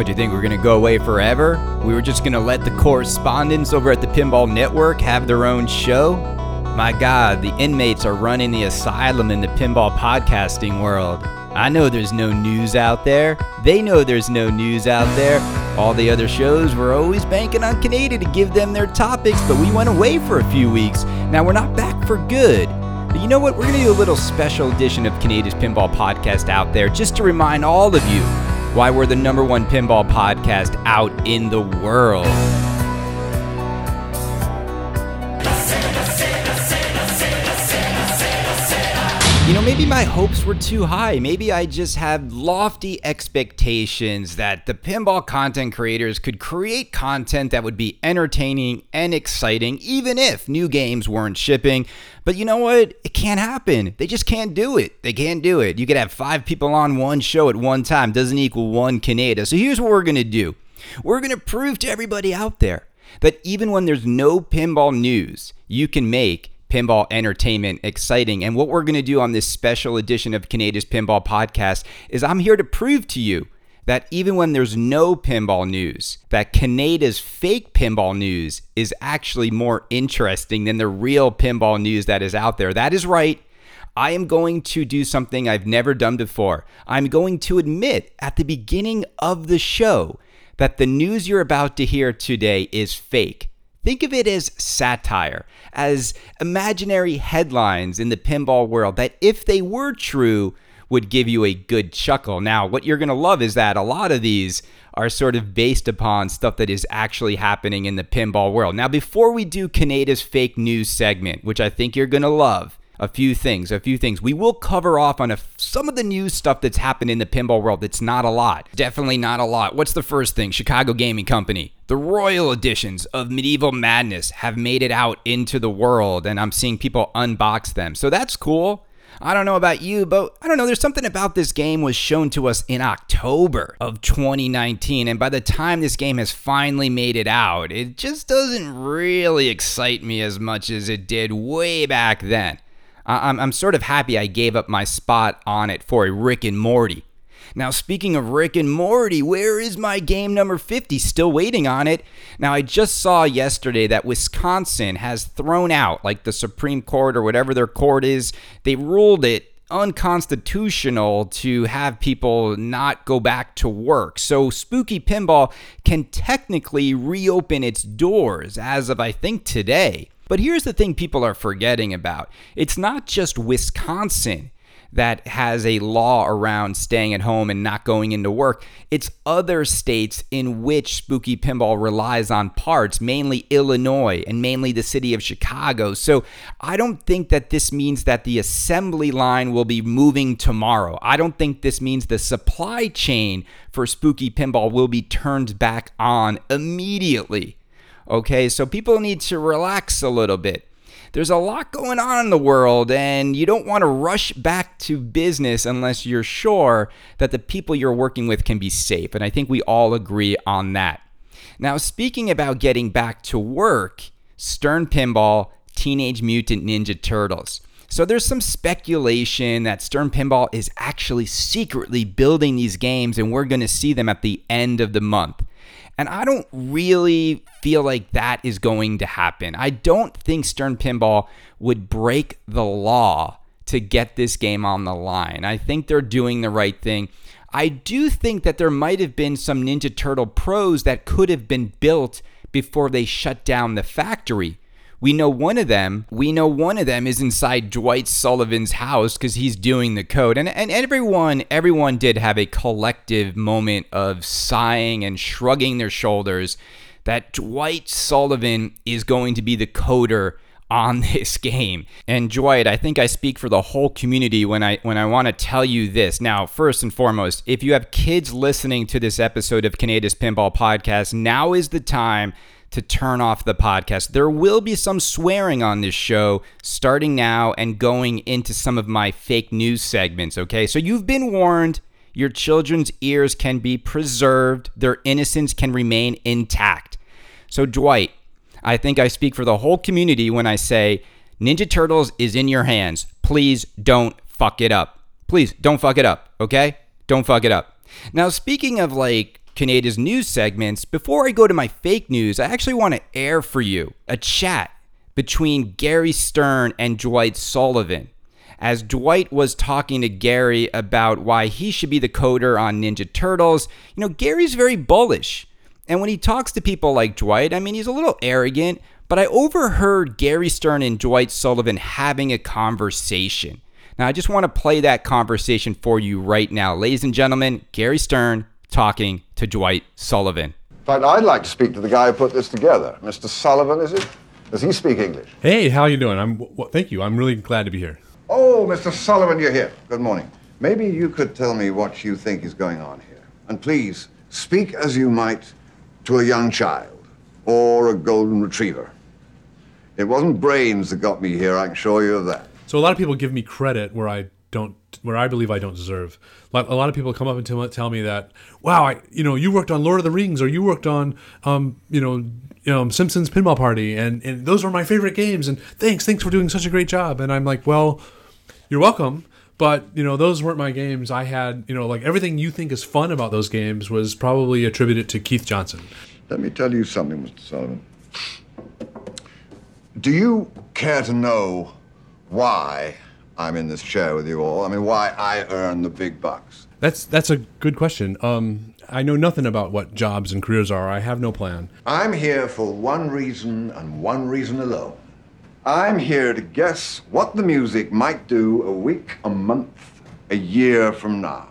What do you think? We're gonna go away forever? We were just gonna let the correspondents over at the Pinball Network have their own show? My God, the inmates are running the asylum in the pinball podcasting world. I know there's no news out there. They know there's no news out there. All the other shows were always banking on Kaneda to give them their topics, but we went away for a few weeks. Now we're not back for good. But you know what? We're going to do a little special edition of Kaneda's Pinball Podcast out there just to remind all of you why we're the number one pinball podcast out in the world. You know, maybe my hopes were too high. Maybe I just had lofty expectations that the pinball content creators could create content that would be entertaining and exciting, even if new games weren't shipping. But you know what? It can't happen. They just can't do it. They can't do it. You could have five people on one show at one time, doesn't equal one Kaneda. So here's what we're going to do we're going to prove to everybody out there that even when there's no pinball news, you can make pinball entertainment exciting. And what we're going to do on this special edition of Kaneda's Pinball Podcast is I'm here to prove to you that even when there's no pinball news, that Kaneda's fake pinball news is actually more interesting than the real pinball news that is out there. That is right. I am going to do something I've never done before. I'm going to admit at the beginning of the show that the news you're about to hear today is fake. Think of it as satire, as imaginary headlines in the pinball world that, if they were true, would give you a good chuckle. Now, what you're going to love is that a lot of these are sort of based upon stuff that is actually happening in the pinball world. Now, before we do Canada's fake news segment, which I think you're going to love, a few things, a few things. We will cover off on a, some of the news stuff that's happened in the pinball world. It's not a lot. Definitely not a lot. What's the first thing? Chicago Gaming Company. The royal editions of Medieval Madness have made it out into the world, and I'm seeing people unbox them. So that's cool. I don't know about you, but I don't know. There's something about this game was shown to us in October of 2019, and by the time this game has finally made it out, it just doesn't really excite me as much as it did way back then. I'm, I'm sort of happy I gave up my spot on it for a Rick and Morty. Now, speaking of Rick and Morty, where is my game number 50? Still waiting on it. Now, I just saw yesterday that Wisconsin has thrown out, like the Supreme Court or whatever their court is, they ruled it unconstitutional to have people not go back to work. So Spooky Pinball can technically reopen its doors as of, I think, today. But here's the thing people are forgetting about it's not just Wisconsin that has a law around staying at home and not going into work. It's other states in which Spooky Pinball relies on parts, mainly Illinois and mainly the city of Chicago. So I don't think that this means that the assembly line will be moving tomorrow. I don't think this means the supply chain for Spooky Pinball will be turned back on immediately. Okay, so people need to relax a little bit. There's a lot going on in the world, and you don't want to rush back to business unless you're sure that the people you're working with can be safe. And I think we all agree on that. Now, speaking about getting back to work, Stern Pinball, Teenage Mutant Ninja Turtles. So there's some speculation that Stern Pinball is actually secretly building these games, and we're going to see them at the end of the month. And I don't really feel like that is going to happen. I don't think Stern Pinball would break the law to get this game on the line. I think they're doing the right thing. I do think that there might have been some Ninja Turtle pros that could have been built before they shut down the factory. We know one of them. We know one of them is inside Dwight Sullivan's house because he's doing the code. And and everyone everyone did have a collective moment of sighing and shrugging their shoulders that Dwight Sullivan is going to be the coder on this game. And Dwight, I think I speak for the whole community when I when I want to tell you this. Now, first and foremost, if you have kids listening to this episode of Kaneda's Pinball Podcast, now is the time to turn off the podcast. There will be some swearing on this show starting now and going into some of my fake news segments, okay? So you've been warned. Your children's ears can be preserved, their innocence can remain intact. So, Dwight, I think I speak for the whole community when I say Ninja Turtles is in your hands. Please don't fuck it up. Please don't fuck it up, okay? Don't fuck it up. Now, speaking of like Kaneda's news segments, before I go to my fake news, I actually want to air for you a chat between Gary Stern and Dwight Sullivan. As Dwight was talking to Gary about why he should be the coder on Ninja Turtles, you know, Gary's very bullish. And when he talks to people like Dwight, I mean, he's a little arrogant, but I overheard Gary Stern and Dwight Sullivan having a conversation. Now, I just want to play that conversation for you right now. Ladies and gentlemen, Gary Stern talking to Dwight Sullivan. In fact, I'd like to speak to the guy who put this together. Mr. Sullivan, is it? Does he speak English? Hey, how you doing? I'm well, thank you. I'm really glad to be here. Oh, Mr. Sullivan, you're here. Good morning. Maybe you could tell me what you think is going on here. And please, speak as you might to a young child or a golden retriever. It wasn't brains that got me here, I can assure you of that. So a lot of people give me credit where I don't, where I believe I don't deserve. A lot of people come up and tell, tell me that, wow, I, you know, you worked on Lord of the Rings or you worked on, um, you know, you know, Simpsons Pinball Party, and and those were my favorite games. And thanks, thanks for doing such a great job. And I'm like, well, you're welcome. But you know, those weren't my games. I had, you know, like everything you think is fun about those games was probably attributed to Keith Johnson. Let me tell you something, Mr. Sullivan. Do you care to know why I'm in this chair with you all? I mean, why I earn the big bucks? That's that's a good question. Um, I know nothing about what jobs and careers are. I have no plan. I'm here for one reason and one reason alone. I'm here to guess what the music might do a week, a month, a year from now.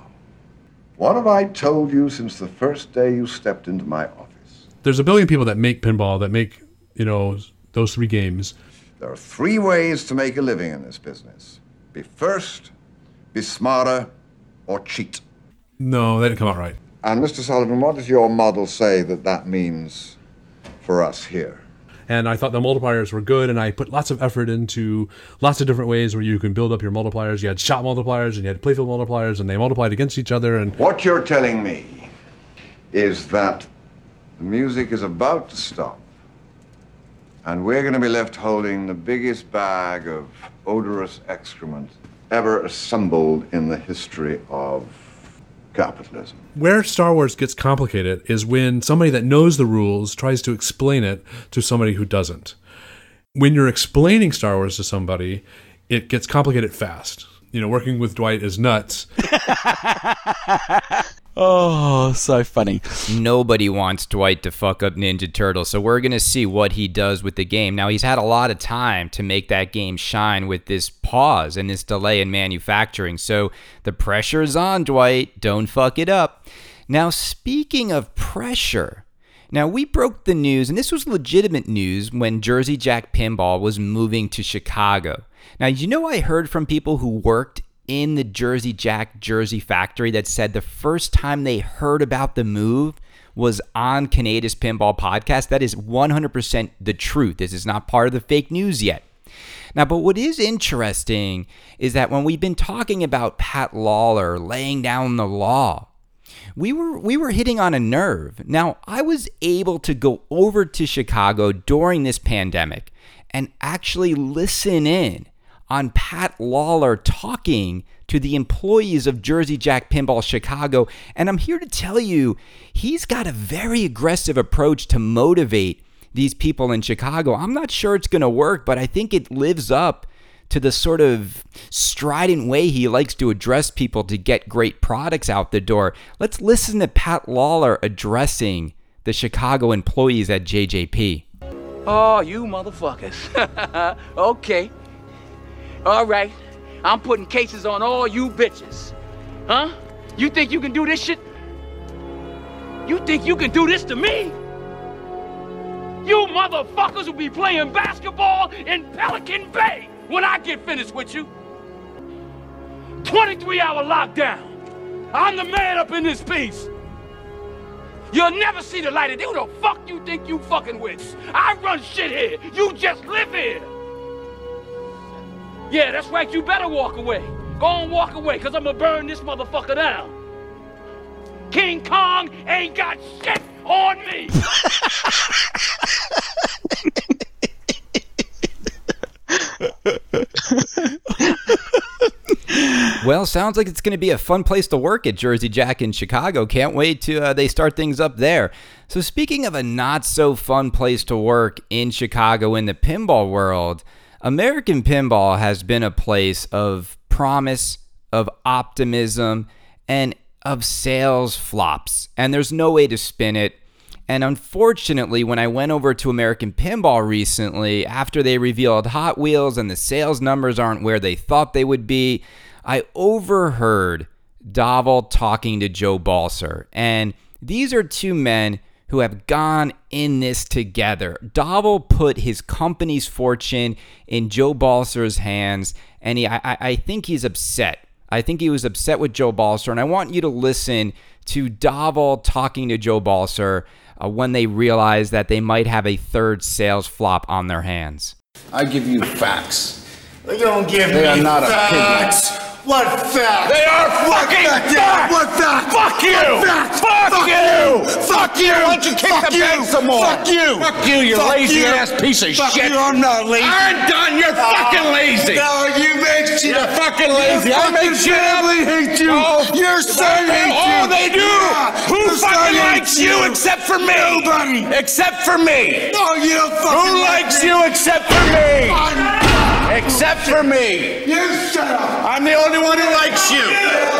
What have I told you since the first day you stepped into my office? There's a billion people that make pinball that make, you know, those three games. There are three ways to make a living in this business be first, be smarter, or cheat. No, that didn't come out right. And Mr. Sullivan, what does your model say that that means for us here? And I thought the multipliers were good, and I put lots of effort into lots of different ways where you can build up your multipliers. You had shot multipliers and you had playfield multipliers, and they multiplied against each other. And what you're telling me is that the music is about to stop, and we're going to be left holding the biggest bag of odorous excrement ever assembled in the history of capitalism. Where Star Wars gets complicated is when somebody that knows the rules tries to explain it to somebody who doesn't. When you're explaining Star Wars to somebody, it gets complicated fast. You know, working with Dwight is nuts. Oh, so funny. Nobody wants Dwight to fuck up Ninja Turtle. so we're going to see what he does with the game. Now, he's had a lot of time to make that game shine with this pause and this delay in manufacturing, so the pressure is on, Dwight. Don't fuck it up. Now, speaking of pressure, now we broke the news, and this was legitimate news when Jersey Jack Pinball was moving to Chicago. Now, you know, I heard from people who worked in the Jersey Jack Jersey factory that said the first time they heard about the move was on Kaneda's Pinball podcast. That is 100% the truth. This is not part of the fake news yet. Now, but what is interesting is that when we've been talking about Pat Lawlor laying down the law, we were we were hitting on a nerve. Now, I was able to go over to Chicago during this pandemic and actually listen in on Pat Lawlor talking to the employees of Jersey Jack Pinball Chicago. And I'm here to tell you, he's got a very aggressive approach to motivate these people in Chicago. I'm not sure it's going to work, but I think it lives up to the sort of strident way he likes to address people to get great products out the door. Let's listen to Pat Lawlor addressing the Chicago employees at JJP. Oh, you motherfuckers. okay. All right. I'm putting cases on all you bitches. Huh? You think you can do this shit? You think you can do this to me? You motherfuckers will be playing basketball in Pelican Bay when I get finished with you. 23 hour lockdown. I'm the man up in this piece. You'll never see the light of day. Who the fuck you think you fucking with? I run shit here. You just live here. Yeah, that's right. You better walk away. Go on, walk away, because I'm going to burn this motherfucker down. King Kong ain't got shit on me. Well, sounds like it's going to be a fun place to work at Jersey Jack in Chicago. Can't wait to uh, they start things up there. So, speaking of a not so fun place to work in Chicago in the pinball world, American Pinball has been a place of promise, of optimism, and of sales flops. And there's no way to spin it. And unfortunately, when I went over to American Pinball recently, after they revealed Hot Wheels and the sales numbers aren't where they thought they would be, I overheard Dovell talking to Joe Balcer. And these are two men who have gone in this together. Dovell put his company's fortune in Joe Balcer's hands, and he, I, I think he's upset. I think he was upset with Joe Balcer, and I want you to listen to Dovell talking to Joe Balcer uh, when they realize that they might have a third sales flop on their hands. I give you facts. They don't give They me are not facts. What facts? They are fucking facts? facts! What facts? Fuck you! What facts? Fuck you! Fuck you! Why don't you kick Fuck the you! bed some more? Fuck you! Fuck you, you Fuck lazy you! ass piece of Fuck shit! you! I'm not lazy. I'm done. You're oh. fucking lazy. No, you make shit You're fucking lazy. Your I make shit up. family hates you. Oh, Your son hates you. Oh, they do. Yeah, Who your fucking likes you except for me? Nobody. Except for me. No, you don't fucking Who like likes me. you except for me? I'm- Except for me. You shut up. I'm the only one who likes you.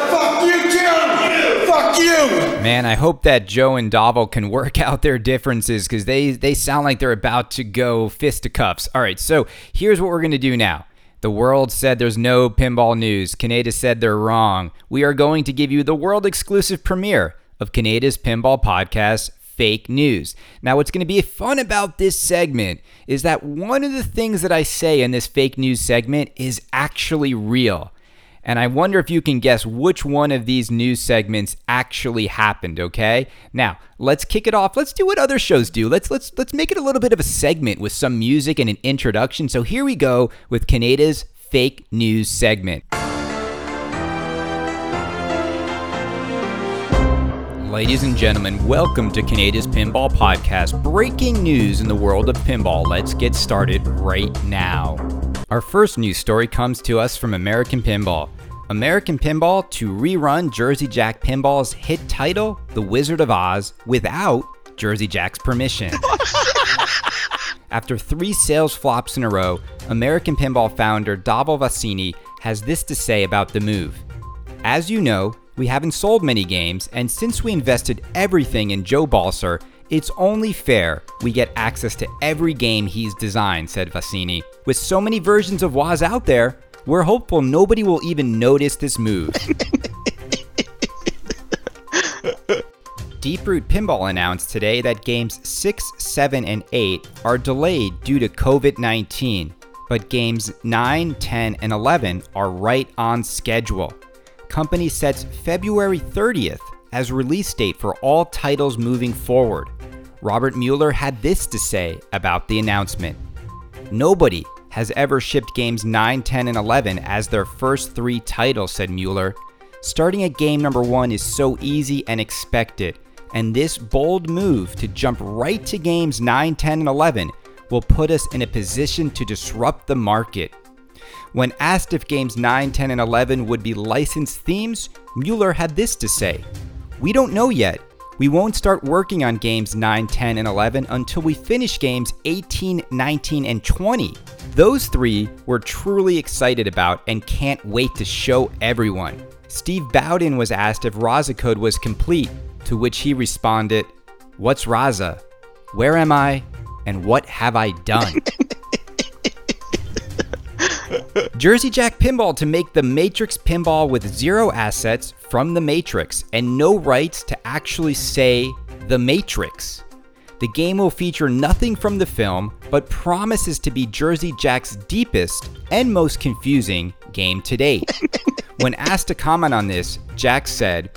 Fuck you too. Fuck you. Man, I hope that Joe and Dovell can work out their differences because they, they sound like they're about to go fisticuffs. All right, so here's what we're going to do now. The world said there's no pinball news. Kaneda said they're wrong. We are going to give you the world exclusive premiere of Kaneda's Pinball Podcast, Fake News. Now, what's going to be fun about this segment is that one of the things that I say in this fake news segment is actually real. And I wonder if you can guess which one of these news segments actually happened, okay? Now, let's kick it off. Let's do what other shows do. Let's let's let's make it a little bit of a segment with some music and an introduction. So here we go with Kaneda's fake news segment. Ladies and gentlemen, welcome to Kaneda's Pinball Podcast. Breaking news in the world of pinball. Let's get started right now. Our first news story comes to us from American Pinball. American Pinball to rerun Jersey Jack Pinball's hit title, The Wizard of Oz, without Jersey Jack's permission. After three sales flops in a row, American Pinball founder Davo Vassini has this to say about the move. As you know, we haven't sold many games, and since we invested everything in Joe Balcer, it's only fair we get access to every game he's designed, said Vassini. With so many versions of Waz out there, we're hopeful nobody will even notice this move. Deeproot Pinball announced today that games 6, 7, and 8 are delayed due to COVID 19, but games 9, 10, and 11 are right on schedule. Company sets February 30th as release date for all titles moving forward. Robert Mueller had this to say about the announcement Nobody has ever shipped games 9, 10, and 11 as their first three titles, said Mueller. Starting at game number one is so easy and expected, and this bold move to jump right to games 9, 10, and 11 will put us in a position to disrupt the market. When asked if games 9, 10, and 11 would be licensed themes, Mueller had this to say We don't know yet. We won't start working on games 9, 10, and 11 until we finish games 18, 19, and 20. Those three we're truly excited about and can't wait to show everyone. Steve Bowden was asked if Raza Code was complete, to which he responded, What's Raza? Where am I? And what have I done? Jersey Jack Pinball to make the Matrix pinball with zero assets from the Matrix and no rights to actually say the Matrix. The game will feature nothing from the film, but promises to be Jersey Jack's deepest and most confusing game to date. when asked to comment on this, Jack said,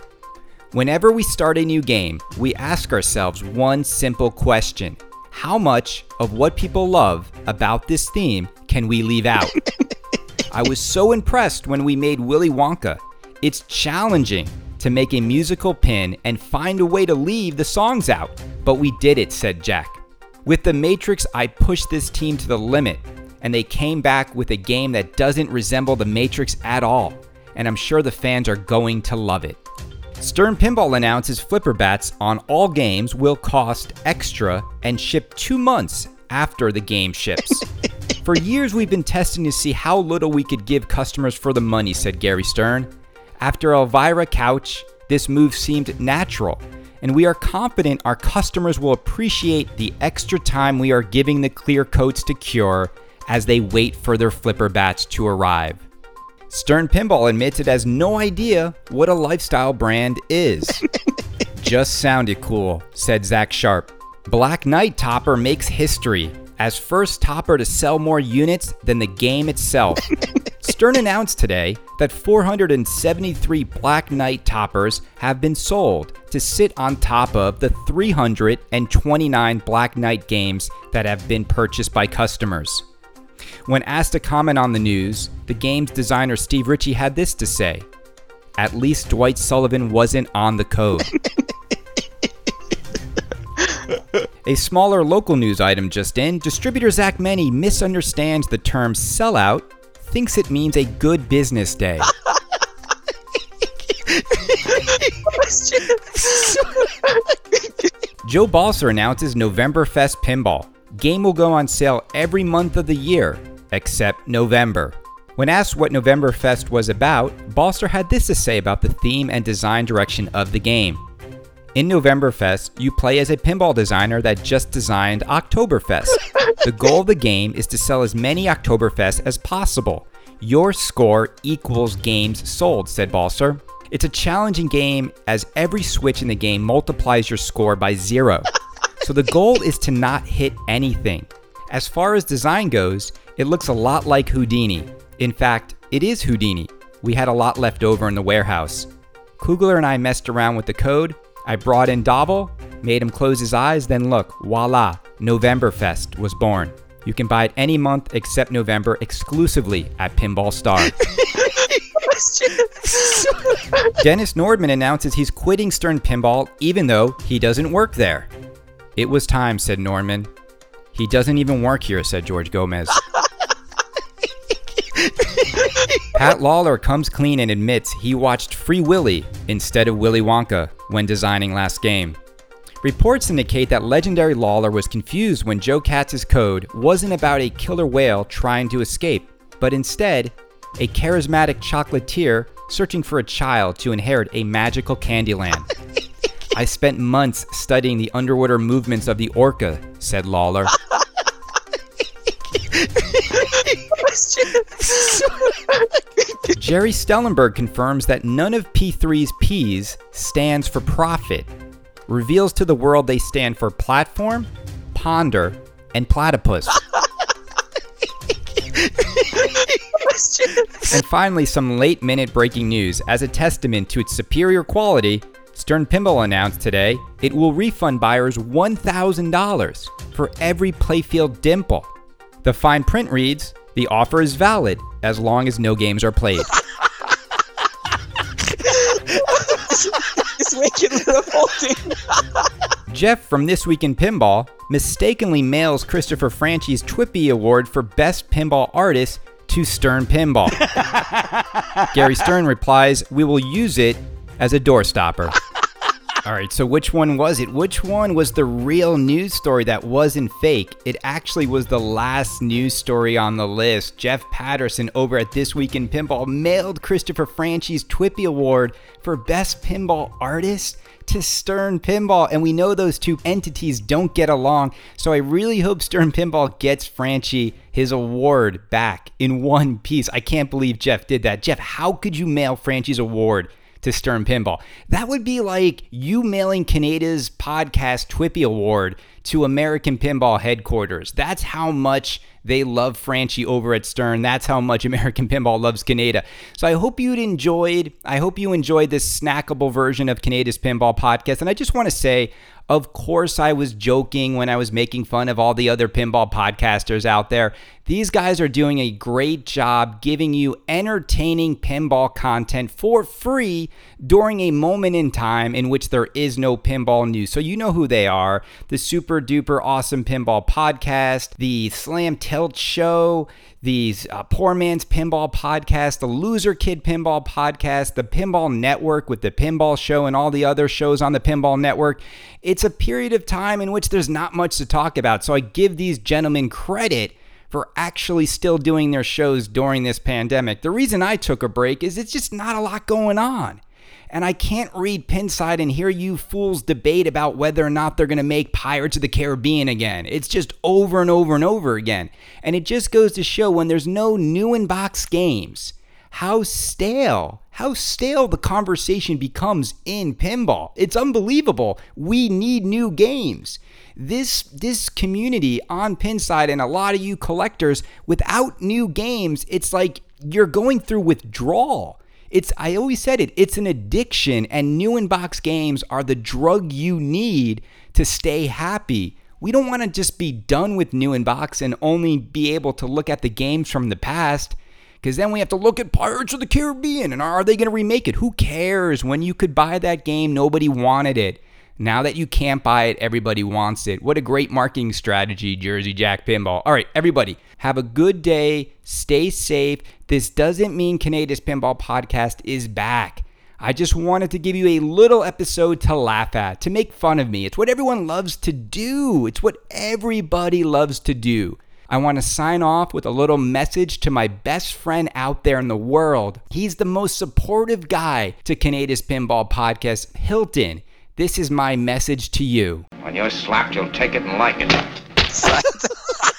Whenever we start a new game, we ask ourselves one simple question How much of what people love about this theme can we leave out? I was so impressed when we made Willy Wonka. It's challenging to make a musical pin and find a way to leave the songs out, but we did it, said Jack. With The Matrix, I pushed this team to the limit, and they came back with a game that doesn't resemble The Matrix at all. and I'm sure the fans are going to love it. Stern Pinball announces flipper bats on all games will cost extra and ship two months after the game ships. for years, we've been testing to see how little we could give customers for the money, said Gary Stern. After Elvira Couch, this move seemed natural, and we are confident our customers will appreciate the extra time we are giving the clear coats to cure as they wait for their flipper bats to arrive. Stern Pinball admits it has no idea what a lifestyle brand is. Just sounded cool, said Zach Sharpe. Black Knight Topper makes history as first topper to sell more units than the game itself. Stern announced today that 473 Black Knight toppers have been sold to sit on top of the 329 Black Knight games that have been purchased by customers. When asked to comment on the news, the game's designer Steve Ritchie had this to say At least Dwight Sullivan wasn't on the code. A smaller local news item just in distributor Zach Meny misunderstands the term sellout, thinks it means a good business day. Joe Balcer announces Novemberfest Pinball. Game will go on sale every month of the year, except November. When asked what Novemberfest was about, Balcer had this to say about the theme and design direction of the game. In Novemberfest, you play as a pinball designer that just designed Oktoberfest. the goal of the game is to sell as many Oktoberfests as possible. Your score equals games sold, said Balcer. It's a challenging game as every switch in the game multiplies your score by zero. So the goal is to not hit anything. As far as design goes, it looks a lot like Houdini. In fact, it is Houdini. We had a lot left over in the warehouse. Kugler and I messed around with the code, I brought in Dovel, made him close his eyes, then look, voila, Novemberfest was born. You can buy it any month except November exclusively at Pinball Star. Dennis Nordman announces he's quitting Stern Pinball even though he doesn't work there. It was time, said Nordman. He doesn't even work here, said George Gomez. Pat Lawlor comes clean and admits he watched Free Willy instead of Willy Wonka when designing last game. Reports indicate that legendary Lawlor was confused when Joe Katz's code wasn't about a killer whale trying to escape, but instead, a charismatic chocolatier searching for a child to inherit a magical Candyland. I spent months studying the underwater movements of the orca, said Lawlor. Gerry Stellenberg confirms that none of P3's P's stands for profit, reveals to the world they stand for platform, ponder, and platypus. and finally, some late minute breaking news. As a testament to its superior quality, Stern Pinball announced today it will refund buyers $1,000 for every playfield dimple. The fine print reads The offer is valid as long as no games are played. It's making the whole. Jeff from This Week in Pinball mistakenly mails Christopher Franchi's Twippy Award for Best Pinball Artist to Stern Pinball. Gary Stern replies, We will use it as a doorstopper. All right, so which one was it? Which one was the real news story that wasn't fake? It actually was the last news story on the list. Jeff Patterson over at This Week in Pinball mailed Christopher Franchi's Twippy Award for Best Pinball Artist to Stern Pinball, and we know those two entities don't get along. So I really hope Stern Pinball gets Franchi his award back in one piece. I can't believe Jeff did that. Jeff, how could you mail Franchi's award? To Stern Pinball. That would be like you mailing Kaneda's podcast Twippy Award to American Pinball headquarters. That's how much they love Franchi over at Stern. That's how much American Pinball loves Kaneda. So I hope you'd enjoyed. I hope you enjoyed this snackable version of Kaneda's Pinball podcast. And I just want to say, of course, I was joking when I was making fun of all the other pinball podcasters out there. These guys are doing a great job giving you entertaining pinball content for free during a moment in time in which there is no pinball news. So you know who they are the super duper awesome pinball podcast, the Slam Tilt Show, these uh, Poor Man's Pinball Podcast, the Loser Kid Pinball Podcast, the Pinball Network with the Pinball Show, and all the other shows on the Pinball Network. It's a period of time in which there's not much to talk about. So I give these gentlemen credit for actually still doing their shows during this pandemic. The reason I took a break is it's just not a lot going on. And I can't read Pinside and hear you fools debate about whether or not they're going to make Pirates of the Caribbean again. It's just over and over and over again. And it just goes to show when there's no new in box games, how stale, how stale the conversation becomes in pinball. It's unbelievable. We need new games. This this community on Pinside and a lot of you collectors without new games, it's like you're going through withdrawal. It's I always said it, it's an addiction and new in box games are the drug you need to stay happy. We don't want to just be done with new in box and only be able to look at the games from the past because then we have to look at Pirates of the Caribbean and are they going to remake it? Who cares? When you could buy that game, nobody wanted it. Now that you can't buy it, everybody wants it. What a great marketing strategy, Jersey Jack Pinball. All right, everybody, have a good day. Stay safe. This doesn't mean Kaneda's Pinball Podcast is back. I just wanted to give you a little episode to laugh at, to make fun of me. It's what everyone loves to do, it's what everybody loves to do. I want to sign off with a little message to my best friend out there in the world. He's the most supportive guy to Kaneda's Pinball Podcast, Hilton. This is my message to you. When you're slapped, you'll take it and like it.